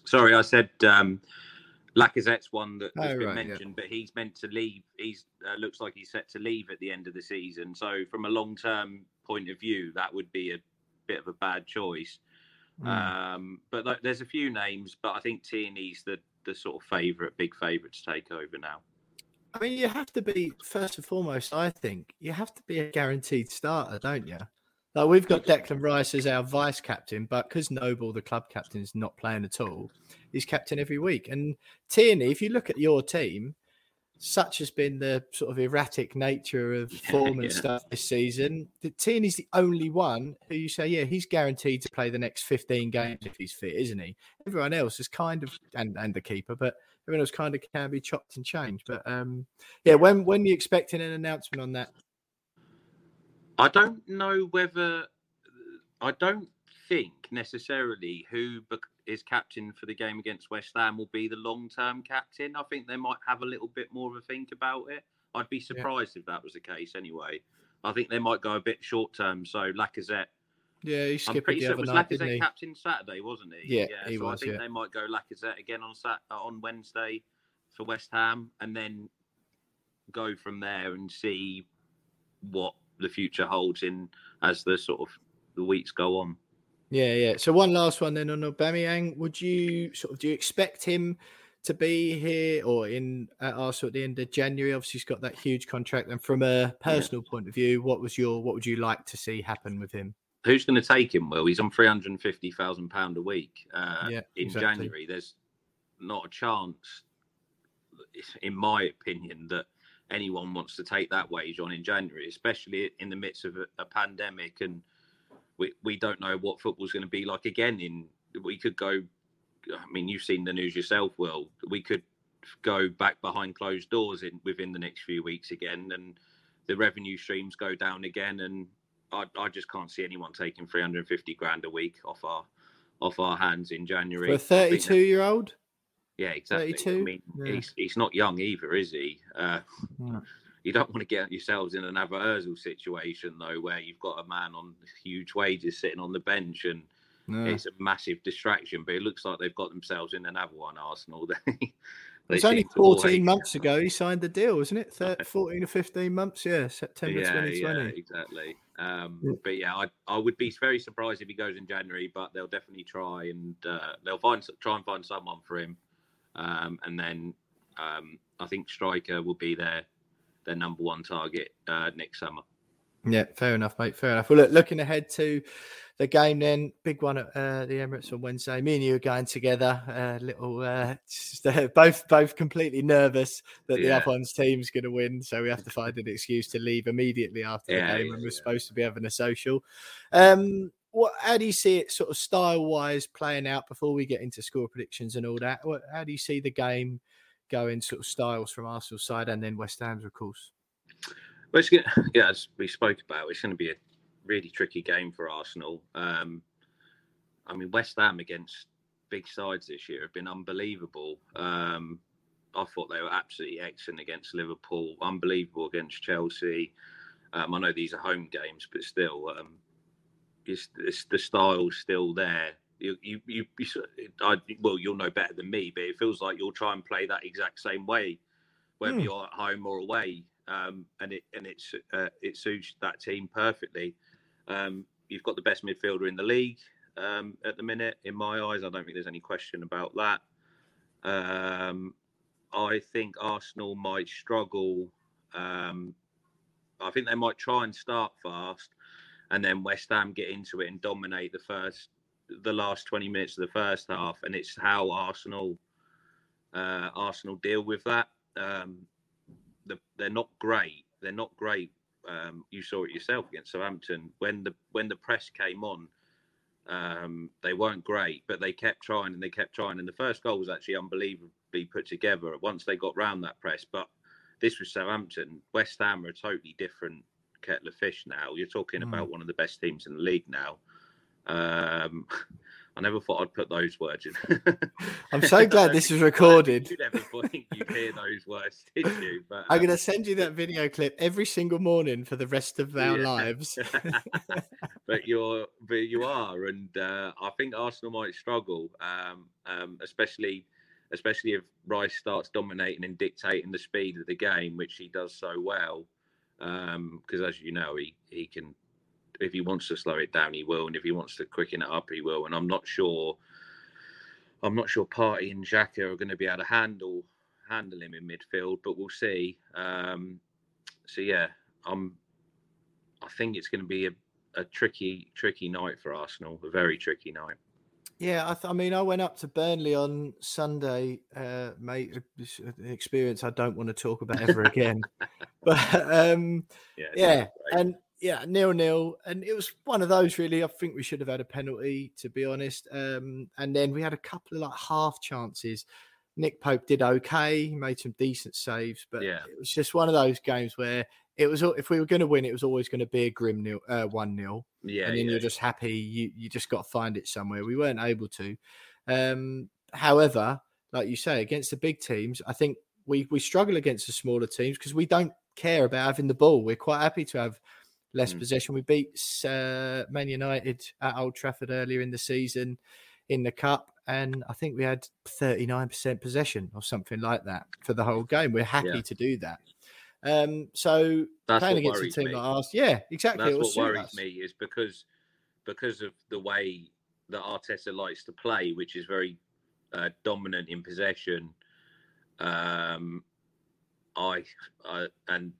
[SPEAKER 6] Sorry, I said um, Lacazette's one that, has
[SPEAKER 3] Oh,
[SPEAKER 6] been
[SPEAKER 3] right, yeah.
[SPEAKER 6] mentioned, but he's meant to leave. He's uh, looks like he's set to leave at the end of the season. So, from a long-term point of view, that would be a bit of a bad choice.
[SPEAKER 3] Hmm.
[SPEAKER 6] Um, but like, there's a few names, but I think Tierney's the the sort of favourite, big favourite to take over now.
[SPEAKER 3] I mean, you have to be first and foremost. I think you have to be a guaranteed starter, don't you? Like we've got Declan Rice as our vice captain, but because Noble, the club captain, is not playing at all, he's captain every week. And Tierney, if you look at your team, such has been the sort of erratic nature of
[SPEAKER 6] Yeah,
[SPEAKER 3] form and
[SPEAKER 6] yeah.
[SPEAKER 3] stuff this season. That Tierney's the only one who you say, yeah, he's guaranteed to play the next 15 games if he's fit, isn't he? Everyone else is kind of, and, and the keeper, but everyone else kind of can be chopped and changed. But um, yeah, when when are you expecting an announcement on that?
[SPEAKER 6] I don't know whether I don't think necessarily who is captain for the game against West Ham will be the long-term captain. I think they might have a little bit more of a think about it. I'd be surprised if that was the case. Anyway, I think they might go a bit short-term. So Lacazette,
[SPEAKER 3] Yeah, he
[SPEAKER 6] I'm
[SPEAKER 3] skipped
[SPEAKER 6] pretty
[SPEAKER 3] the
[SPEAKER 6] sure
[SPEAKER 3] other
[SPEAKER 6] it was
[SPEAKER 3] night,
[SPEAKER 6] Lacazette
[SPEAKER 3] he?
[SPEAKER 6] captain Saturday, wasn't he?
[SPEAKER 3] Yeah, he
[SPEAKER 6] so
[SPEAKER 3] was,
[SPEAKER 6] I think
[SPEAKER 3] yeah.
[SPEAKER 6] they might go Lacazette again on Sat uh, on Wednesday for West Ham, and then go from there and see what the future holds in as the sort of the weeks go on.
[SPEAKER 3] Yeah, yeah. So one last one then on Aubameyang. Would you sort of do you expect him to be here or in at Arsenal at the end of January? Obviously, he's got that huge contract. And from a personal point of view, what was your what would you like to see happen with him?
[SPEAKER 6] Who's going to take him? Well, he's on three hundred and fifty thousand pound a week uh,
[SPEAKER 3] Yeah,
[SPEAKER 6] in
[SPEAKER 3] exactly.
[SPEAKER 6] January. There's not a chance, in my opinion, that anyone wants to take that wage on in January, especially in the midst of a, a pandemic, and we we don't know what football's going to be like again. In we could go. I mean, you've seen the news yourself. Well, we could go back behind closed doors in within the next few weeks again, and the revenue streams go down again, and I, I just can't see anyone taking 350 grand a week off our off our hands in January.
[SPEAKER 3] For a
[SPEAKER 6] I think that-
[SPEAKER 3] 32 year old?
[SPEAKER 6] yeah, exactly.
[SPEAKER 3] 32?
[SPEAKER 6] I mean,
[SPEAKER 3] Yeah.
[SPEAKER 6] he's he's not young either, is he? Uh,
[SPEAKER 3] No.
[SPEAKER 6] You don't want to get yourselves in another Özil situation though, where you've got a man on huge wages sitting on the bench, and
[SPEAKER 3] No.
[SPEAKER 6] it's a massive distraction. But it looks like they've got themselves in another one, Arsenal. they,
[SPEAKER 3] It's only
[SPEAKER 6] seem to always-
[SPEAKER 3] 14 months ago he signed the deal, wasn't it? Thir 14 or 15 months, yeah, September
[SPEAKER 6] yeah,
[SPEAKER 3] 2020.
[SPEAKER 6] Yeah, exactly. Um,
[SPEAKER 3] Yeah.
[SPEAKER 6] But yeah, I, I would be very surprised if he goes in January, but they'll definitely try and uh, they'll find try and find someone for him, um, and then um, I think striker will be their their number one target uh, next summer.
[SPEAKER 3] Yeah, fair enough, mate. Fair enough. Well, look, looking ahead to the game, then big one at uh, the Emirates on Wednesday. Me and you are going together. A uh, little, uh, just, uh, both both completely nervous that the
[SPEAKER 6] Yeah.
[SPEAKER 3] other one's team's going to win, so we have to find an excuse to leave immediately after
[SPEAKER 6] Yeah,
[SPEAKER 3] the game
[SPEAKER 6] yeah,
[SPEAKER 3] when we're supposed to be having a social. Um, what? How do you see it, sort of style wise, playing out before we get into score predictions and all that? What, how do you see the game going, sort of styles from Arsenal's side and then West Ham's, of course?
[SPEAKER 6] Well, it's yeah, as we spoke about, it's going to be a really tricky game for Arsenal. Um, I mean, West Ham against big sides this year have been unbelievable. Um, I thought they were absolutely excellent against Liverpool, unbelievable against Chelsea. Um, I know these are home games, but still, um, it's, it's the style's still there. You, you, you, you I, well, you'll know better than me, but it feels like you'll try and play that exact same way, whether
[SPEAKER 3] Hmm.
[SPEAKER 6] you're at home or away, um, and it and it's uh, it suits that team perfectly. Um, you've got the best midfielder in the league um, at the minute, in my eyes. I don't think there's any question about that. Um, I think Arsenal might struggle. Um, I think they might try and start fast, and then West Ham get into it and dominate the first, the last 20 minutes of the first half, and it's how Arsenal, uh, Arsenal deal with that. Um, the, they're not great. They're not great. Um, you saw it yourself against Southampton when the when the press came on. Um, they weren't great, but they kept trying and they kept trying. And the first goal was actually unbelievably put together once they got round that press. But this was Southampton. West Ham are a totally different kettle of fish now. You're talking
[SPEAKER 3] Mm.
[SPEAKER 6] about one of the best teams in the league now. Um, I never thought I'd put those words in.
[SPEAKER 3] I'm so glad this is recorded.
[SPEAKER 6] You never think you'd hear those words, did you? But
[SPEAKER 3] I'm
[SPEAKER 6] um,
[SPEAKER 3] going to send you that video clip every single morning for the rest of our
[SPEAKER 6] Yeah.
[SPEAKER 3] lives.
[SPEAKER 6] but you're but you are and uh, i think arsenal might struggle um, um, especially especially if rice starts dominating and dictating the speed of the game which he does so well because as you know he he can if he wants to slow it down he will and if he wants to quicken it up he will and i'm not sure i'm not sure Partey and Xhaka are going to be able to handle handle him in midfield but we'll see um, so yeah i'm i think it's going to be a a tricky, tricky night for Arsenal. A very tricky night.
[SPEAKER 3] Yeah, I, th- I mean, I went up to Burnley on Sunday, uh, mate. An experience I don't want to talk about ever again. but um,
[SPEAKER 6] Yeah,
[SPEAKER 3] yeah, and yeah, nil nil, and it was one of those. Really, I think we should have had a penalty, to be honest. Um, and then we had a couple of like half chances. Nick Pope did okay, he made some decent saves, but
[SPEAKER 6] Yeah.
[SPEAKER 3] it was just one of those games where it was. If we were going to win, it was always going to be a grim nil, uh, one nil
[SPEAKER 6] yeah,
[SPEAKER 3] and then
[SPEAKER 6] yeah.
[SPEAKER 3] you're just happy you you just got to find it somewhere we weren't able to um however like you say against the big teams i think we we struggle against the smaller teams because we don't care about having the ball we're quite happy to have less
[SPEAKER 6] Mm.
[SPEAKER 3] possession we beat uh, man united at old trafford earlier in the season in the cup and i think we had 39% possession or something like that for the whole game we're happy
[SPEAKER 6] Yeah.
[SPEAKER 3] to do that um so
[SPEAKER 6] That's
[SPEAKER 3] playing against a team
[SPEAKER 6] me.
[SPEAKER 3] like yeah exactly
[SPEAKER 6] That's what worries
[SPEAKER 3] us.
[SPEAKER 6] me is because because of the way that Arteta likes to play, which is very uh, dominant in possession. Um, I, I and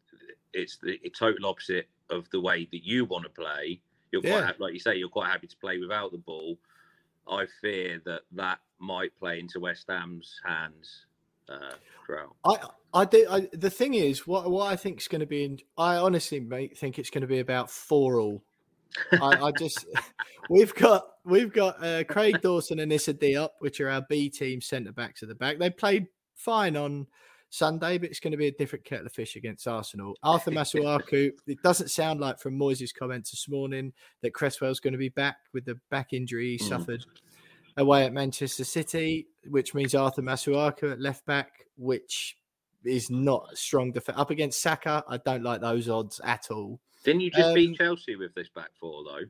[SPEAKER 6] it's the total opposite of the way that you want to play. You're quite
[SPEAKER 3] Yeah.
[SPEAKER 6] hap- like you say, you're quite happy to play without the ball. I fear that that might play into West Ham's hands uh, throughout.
[SPEAKER 3] I I do. I, the thing is, what what I think is going to be, in, I honestly mate, think it's going to be about four all. I, I just we've got we've got uh, Craig Dawson and Issa Diop, which are our B team centre backs at the back. They played fine on Sunday, but it's going to be a different kettle of fish against Arsenal. Arthur Masuaku. it doesn't sound like from Moyes' comments this morning that Cresswell's going to be back with the back injury he
[SPEAKER 6] Mm.
[SPEAKER 3] suffered away at Manchester City, which means Arthur Masuaku at left back, which is not a strong defense. Up against Saka, I don't like those odds at all.
[SPEAKER 6] Didn't you just
[SPEAKER 3] Um,
[SPEAKER 6] beat Chelsea with this back four though?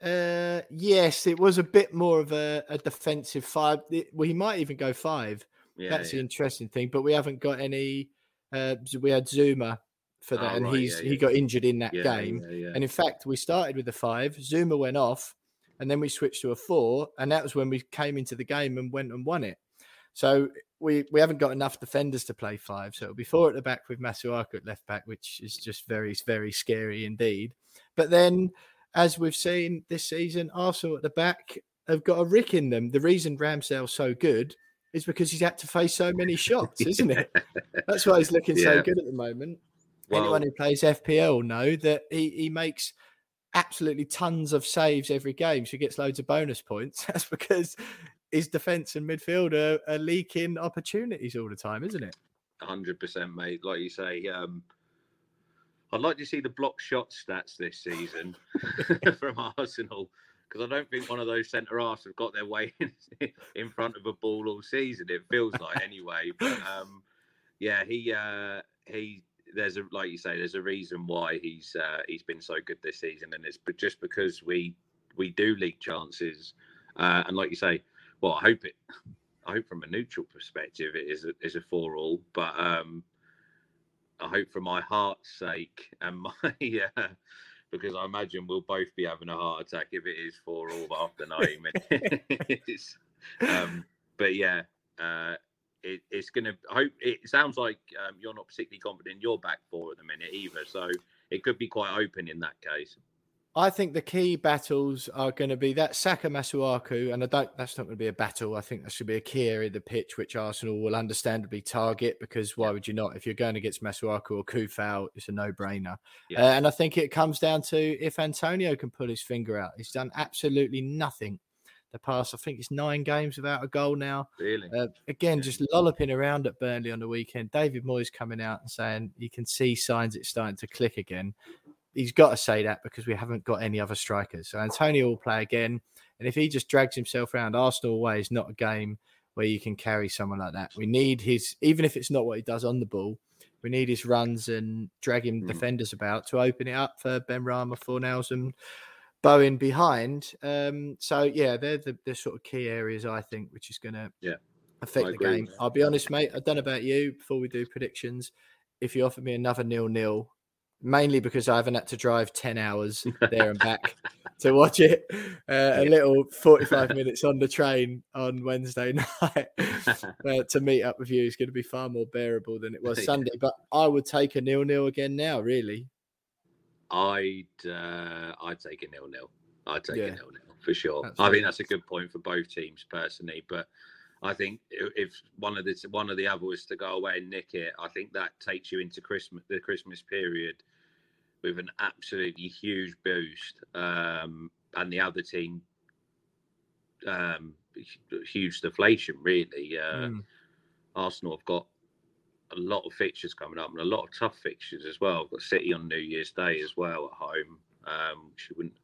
[SPEAKER 3] Uh, yes, it was a bit more of a, a defensive five. It- well, he might even go five.
[SPEAKER 6] Yeah,
[SPEAKER 3] That's the interesting thing. But we haven't got any. Uh, we had Zuma for that,
[SPEAKER 6] Oh,
[SPEAKER 3] and
[SPEAKER 6] right,
[SPEAKER 3] he's
[SPEAKER 6] yeah,
[SPEAKER 3] he
[SPEAKER 6] yeah.
[SPEAKER 3] got injured in that
[SPEAKER 6] yeah,
[SPEAKER 3] game.
[SPEAKER 6] Yeah, yeah.
[SPEAKER 3] And in fact, we started with a five. Zuma went off, and then we switched to a four, and that was when we came into the game and went and won it. So we we haven't got enough defenders to play five. So it'll be four at the back with Masuaku at left back, which is just very very scary indeed. But then, as we've seen this season, Arsenal at the back have got a rick in them. The reason Ramsdale's so good is because he's had to face so many shots, isn't it? That's why he's looking so good at the moment. Anyone who plays FPL know that he, he makes absolutely tons of saves every game, so he gets loads of bonus points. That's because his defense and midfield are, are leaking opportunities all the time, isn't it?
[SPEAKER 6] hundred percent, mate. Like you say, um, I'd like to see the block shot stats this season from Arsenal because I don't think one of those centre halves have got their way in, in front of a ball all season. It feels like anyway. But um, yeah, he uh, he. There's a like you say, there's a reason why he's uh, he's been so good this season, and it's just because we we do leak chances, uh, and like you say, well, I hope it. I hope from a neutral perspective it is a, is a four all, but um, I hope for my heart's sake and my uh, because I imagine we'll both be having a heart attack if it is four all after ninety minutes. um, but yeah, uh, it, it's gonna. Hope it sounds like um, you're not particularly confident in your back four at the minute either, so it could be quite open in that case.
[SPEAKER 3] I think the key battles are going to be that Saka Masuaku, and I don't. That's not going to be a battle. I think that should be a key area of the pitch, which Arsenal will understandably target. Because why would you not? If you're going against Masuaku or Coufal, it's a no-brainer.
[SPEAKER 6] Yeah.
[SPEAKER 3] Uh, and I think it comes down to if Antonio can pull his finger out. He's done absolutely nothing. The past, I think it's nine games without a goal now.
[SPEAKER 6] Really,
[SPEAKER 3] Uh, again, just lolloping around at Burnley on the weekend. David Moyes coming out and saying you can see signs it's starting to click again. He's got to say that because we haven't got any other strikers. So Antonio will play again. And if he just drags himself around, Arsenal away is not a game where you can carry someone like that. We need his, even if it's not what he does on the ball, we need his runs and dragging
[SPEAKER 6] Mm.
[SPEAKER 3] defenders about to open it up for Benrahma, Fornals, and Bowen behind. Um, so yeah, they're the, the sort of key areas I think, which is going to
[SPEAKER 6] Yeah,
[SPEAKER 3] affect the game. I'll be honest, mate. I don't know about you. Before we do predictions, if you offer me another nil nil, mainly because I haven't had to drive ten hours there and back to watch it, uh, a little forty-five minutes on the train on Wednesday night uh, to meet up with you is going to be far more bearable than it was Sunday. But I would take a nil nil again now. Really,
[SPEAKER 6] I'd uh, I'd take a nil nil. I'd take
[SPEAKER 3] Yeah.
[SPEAKER 6] a nil nil for sure. I
[SPEAKER 3] Absolutely.
[SPEAKER 6] think that's a good point for both teams personally, but I think if one of the one of the other was to go away and nick it, I think that takes you into Christmas the Christmas period with an absolutely huge boost, um, and the other team um, huge deflation really. Uh,
[SPEAKER 3] Mm.
[SPEAKER 6] Arsenal have got a lot of fixtures coming up and a lot of tough fixtures as well. Got City on New Year's Day as well at home, um, which you wouldn't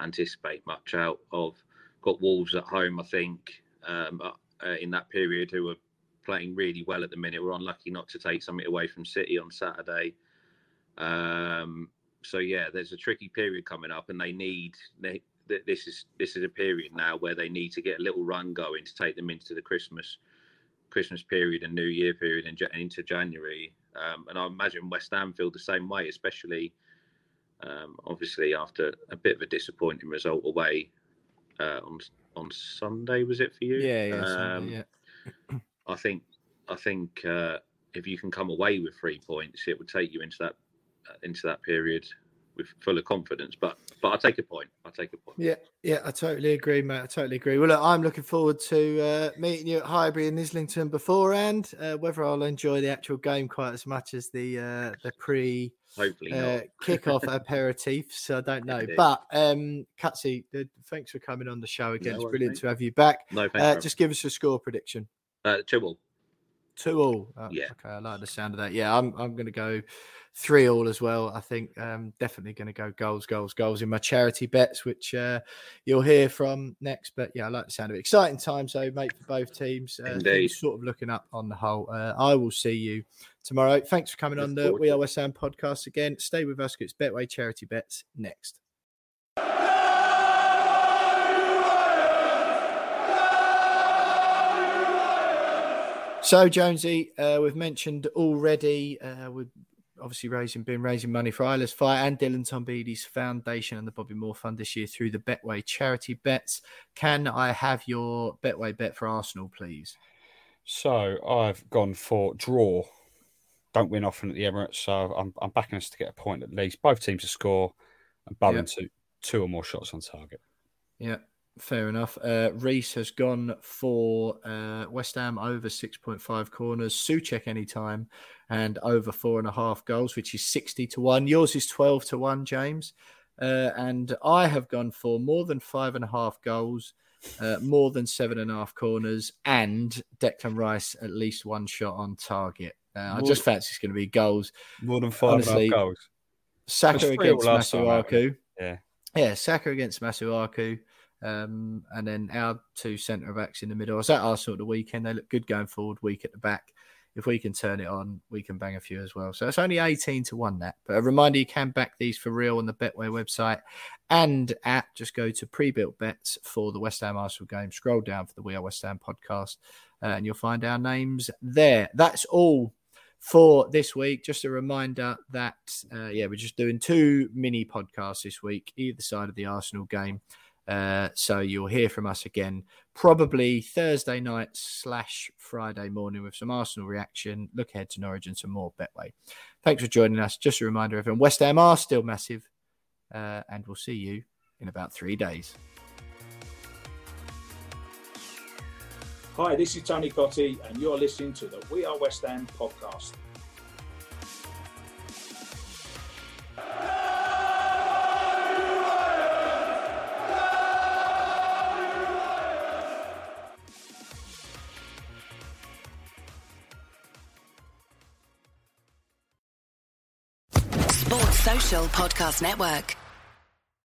[SPEAKER 6] anticipate much out of. Got Wolves at home, I think, um, uh, in that period who are playing really well at the minute. We're unlucky not to take something away from City on Saturday. Um, so yeah, there's a tricky period coming up, and they need they. th- This is this is a period now where they need to get a little run going to take them into the Christmas Christmas period and New Year period and into January. Um, and I imagine West Ham feel the same way, especially um, obviously after a bit of a disappointing result away uh, on on Sunday. Was it for you?
[SPEAKER 3] yeah, yeah,
[SPEAKER 6] Um,
[SPEAKER 3] Sunday, yeah.
[SPEAKER 6] I think I think uh, if you can come away with three points, it would take you into that uh, into that period with full of confidence. But but I take a point. I take a point.
[SPEAKER 3] Yeah, yeah, I totally agree, mate. I totally agree. Well, look, I'm looking forward to uh, meeting you at Highbury and Islington beforehand. Uh, whether I'll enjoy the actual game quite as much as the uh, the pre
[SPEAKER 6] Hopefully
[SPEAKER 3] uh, kickoff aperitifs, I don't know.
[SPEAKER 6] Indeed.
[SPEAKER 3] But um, uh, thanks for coming on the show again.
[SPEAKER 6] No
[SPEAKER 3] it's brilliant to have you back.
[SPEAKER 6] No.
[SPEAKER 3] Uh, just give us a score prediction.
[SPEAKER 6] uh, two all.
[SPEAKER 3] Two all. Oh,
[SPEAKER 6] Yeah.
[SPEAKER 3] Okay, I like the sound of that. Yeah, I'm I'm going to go three all as well. I think um, definitely going to go goals, goals, goals in my charity bets, which uh, you'll hear from next. But yeah, I like the sound of it. Exciting times, though, mate, for both teams. Uh,
[SPEAKER 6] Indeed.
[SPEAKER 3] Sort of looking up on the whole. Uh, I will see you tomorrow. Thanks for coming
[SPEAKER 6] Look
[SPEAKER 3] on the We Are. West Ham podcast again. Stay with us. 'cause It's Betway charity bets next. So Jonesy, uh, we've mentioned already. Uh, we've obviously raising, been raising money for Isla's Fire and Dylan Tombides Foundation and the Bobby Moore Fund this year through the Betway charity bets. Can I have your Betway bet for Arsenal, please?
[SPEAKER 4] So I've gone for draw. Don't win often at the Emirates, so I'm, I'm backing us to get a point at least. Both teams to score and Bowen to two or more shots on target.
[SPEAKER 3] Yeah, fair enough. Uh, Reese has gone for uh, West Ham over 6.5 corners, Soucek anytime, and over four and a half goals, which is 60 to 1. Yours is 12 to 1, James. Uh, and I have gone for more than five and a half goals, uh, more than seven and a half corners, and Declan Rice at least one shot on target. Uh, I just fancy it's going to be goals.
[SPEAKER 4] More than five Honestly,
[SPEAKER 3] goals. Saka against Masuaku.
[SPEAKER 4] Yeah.
[SPEAKER 3] Yeah, Saka against Masuaku. Um, and then our two centre backs in the middle. I was at Arsenal at the weekend. They look good going forward, weak at the back. If we can turn it on, we can bang a few as well. So it's only 18 to 1 that. But a reminder you can back these for real on the Betway website and app. Just go to pre built bets for the West Ham Arsenal game. Scroll down for the We Are West Ham podcast uh, and you'll find our names there. That's all for this week. Just a reminder that, uh, yeah, we're just doing two mini podcasts this week, either side of the Arsenal game. Uh, so you'll hear from us again probably Thursday night slash Friday morning with some Arsenal reaction. Look ahead to Norwich and some more Betway. Thanks for joining us. Just a reminder, everyone, West Ham are still massive, uh, and we'll see you in about three days.
[SPEAKER 2] Hi, this is Tony Cottee, and you're listening to the We Are West Ham podcast.
[SPEAKER 1] Sports Social Podcast Network.